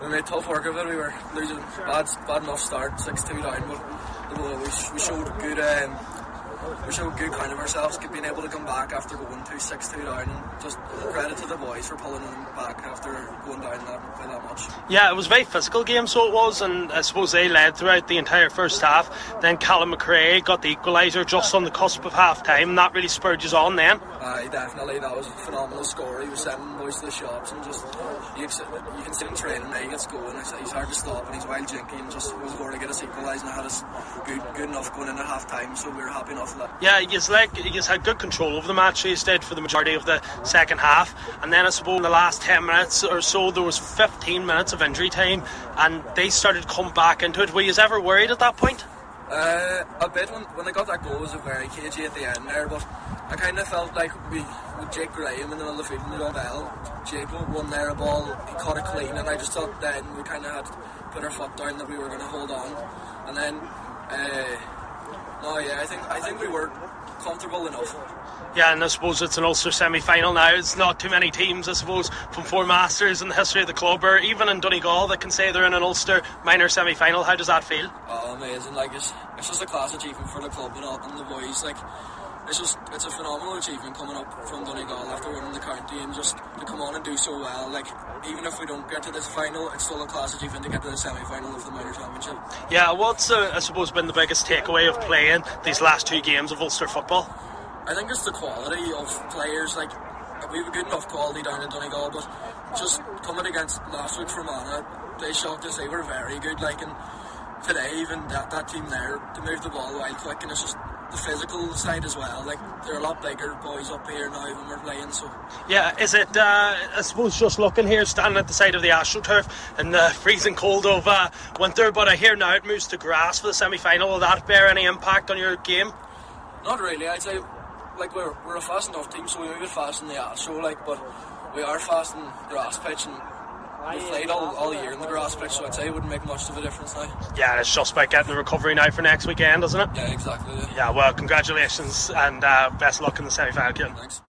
we made tough work of it. We were losing bad, bad enough start, six two down, but we, we showed good. Um, we showed good kind of ourselves, being able to come back after going two six two down, and just credit to the boys for pulling them back after going down that by that much. Yeah, it was a very physical game, so it was, and I suppose they led throughout the entire first half. Then Callum McRae got the equaliser just on the cusp of half time, and that really spurred you on then. Uh, definitely, that was a phenomenal score. He was sending boys to the shops, and just you, you can see him training now. He gets going, he's hard to stop, and he's wild jinky, and just was going to get us equalised, and had us good, good enough going into half time, so we were happy enough with that. Yeah, he's like he's had good control over the match. He stayed for the majority of the second half, and then I suppose in the last ten minutes or so there was 15 minutes of injury time, and they started to come back into it. Were you ever worried at that point? Uh, a bit when, when they got that goal it was very cagey at the end there, but I kind of felt like we with Jake Graham in the middle of the field and Bell, Jake won there a ball, he caught it clean, and I just thought then we kind of had put our foot down that we were going to hold on, and then. Uh, no, yeah, I think I think we were comfortable enough. Yeah, and I suppose it's an Ulster semi final now. It's not too many teams, I suppose, from Four Masters in the history of the club, or even in Donegal, that can say they're in an Ulster minor semi final. How does that feel? Oh, amazing. Like, it's, it's just a class achievement for the club and, all, and the boys. Like, it's just it's a phenomenal achievement coming up from Donegal after winning the county and just to come on and do so well. Like even if we don't get to this final, it's still a class achievement to get to the semi final of the minor championship. Yeah, what's uh, I suppose been the biggest takeaway of playing these last two games of Ulster football? I think it's the quality of players. Like we have a good enough quality down in Donegal, but just coming against last week Fermanagh, they shocked us. They were very good. Like and today, even that, that team there, to move the ball wild quick, and it's just the physical side as well. Like they're a lot bigger boys up here now when we're playing. So yeah, is it? Uh, I suppose just looking here, standing at the side of the AstroTurf in the freezing cold of uh, winter, but I hear now it moves to grass for the semi-final. Will that bear any impact on your game? Not really. I'd say like we're we're a fast enough team, so we move it fast in the Astro, like, but we are fast in grass pitch and we played all, all year in the grass pitch, so I'd say it wouldn't make much of a difference now. Yeah, it's just about getting the recovery now for next weekend, isn't it? Yeah, exactly. Yeah, yeah well, congratulations and uh, best luck in the semi final. Thanks.